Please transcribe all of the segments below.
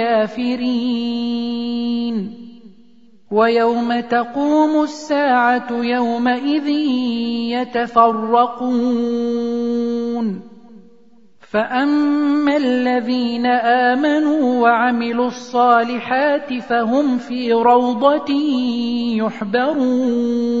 كافرين ويوم تقوم الساعة يومئذ يتفرقون. فأما الذين آمنوا وعملوا الصالحات فهم في روضة يحبرون.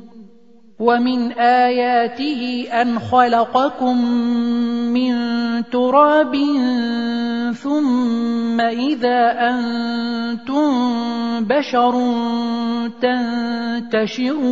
ومن آياته أن خلقكم من تراب ثم إذا أنتم بشر تنتشرون.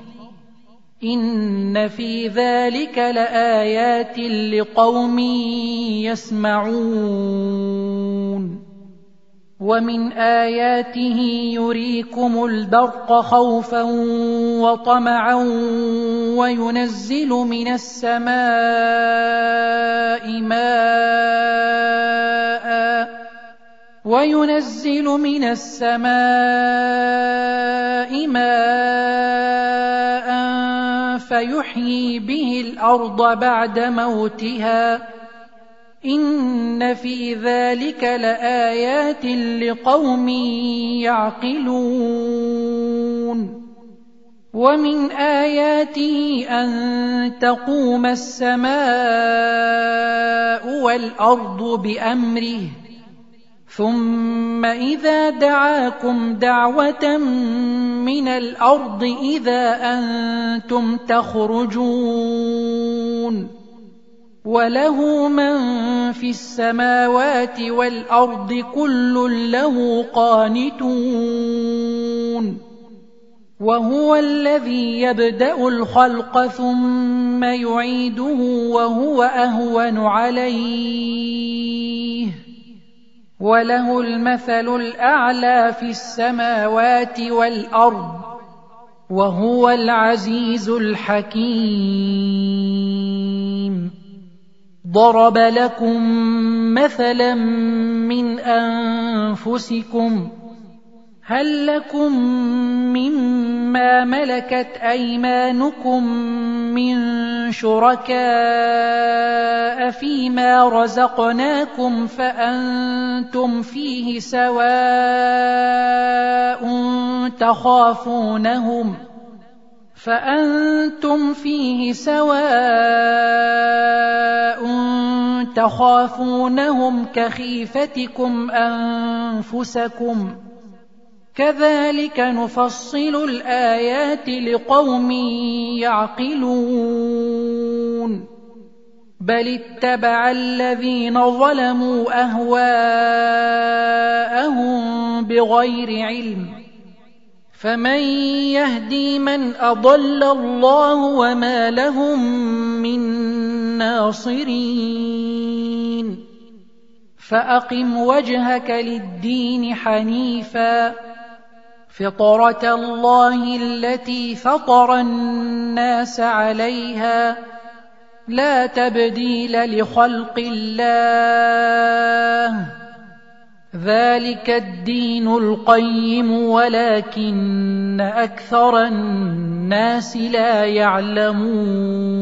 إن في ذلك لآيات لقوم يسمعون. ومن آياته يريكم البرق خوفا وطمعا وينزل من السماء ماء وينزل من السماء ماء فيحيي به الأرض بعد موتها. إن في ذلك لآيات لقوم يعقلون. ومن آياته أن تقوم السماء والأرض بأمره. ثم إذا دعاكم دعوة من الأرض إذا أنتم تخرجون وله من في السماوات والأرض كل له قانتون وهو الذي يبدأ الخلق ثم يعيده وهو أهون عليه وله المثل الأعلى في السماوات والأرض وهو العزيز الحكيم. ضرب لكم مثلا من أنفسكم هل لكم مما ملكت أيمانكم من شركاء فيما رزقناكم فأنتم فيه سواء تخافونهم فأنتم فيه سواء تخافونهم كخيفتكم أنفسكم كذلك نفصل الآيات لقوم يعقلون. بل اتبع الذين ظلموا أهواءهم بغير علم. فمن يهدي من أضل الله وما لهم من ناصرين. فأقم وجهك للدين حنيفا. فطرة الله التي فطر الناس عليها لا تبديل لخلق الله. ذلك الدين القيم ولكن أكثر الناس لا يعلمون.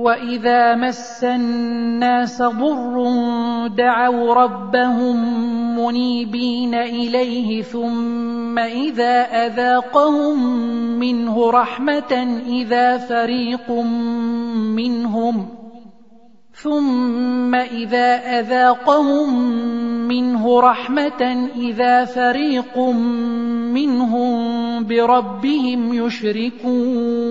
واذا مس الناس ضر دعوا ربهم منيبين اليه ثم اذا اذاقهم منه رحمه اذا فريق منهم ثم اذا اذاقهم منه رحمه اذا فريق منهم بربهم يشركون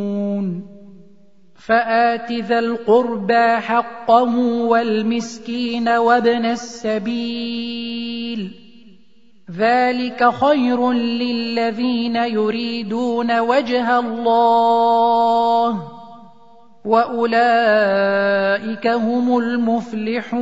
فَآتِ ذَا الْقُرْبَى حَقَّهُ وَالْمِسْكِينَ وَابْنَ السَّبِيلِ. ذلك خير للذين يريدون وجه الله وأولئك هم المفلحون.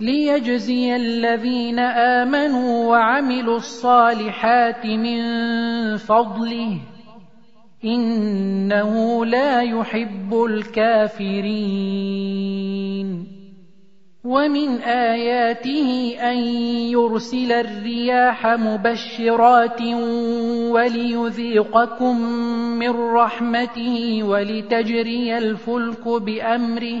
ليجزي الذين آمنوا وعملوا الصالحات من فضله إنه لا يحب الكافرين. ومن آياته أن يرسل الرياح مبشرات وليذيقكم من رحمته ولتجري الفلك بأمره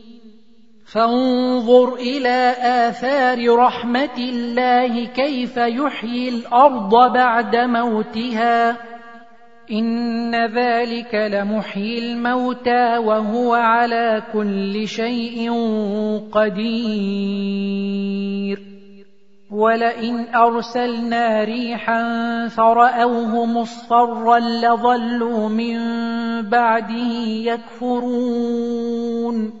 فانظر إلى آثار رحمة الله كيف يحيي الأرض بعد موتها. إن ذلك لمحيي الموتى وهو على كل شيء قدير. ولئن أرسلنا ريحا فرأوه مصفرا لظلوا من بعده يكفرون.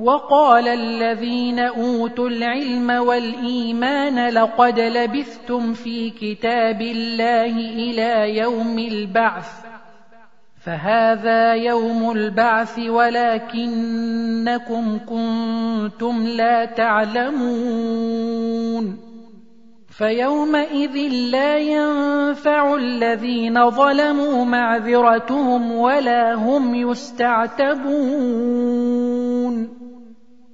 وقال الذين أوتوا العلم والإيمان لقد لبثتم في كتاب الله إلى يوم البعث فهذا يوم البعث ولكنكم كنتم لا تعلمون. فيومئذ لا ينفع الذين ظلموا معذرتهم ولا هم يستعتبون.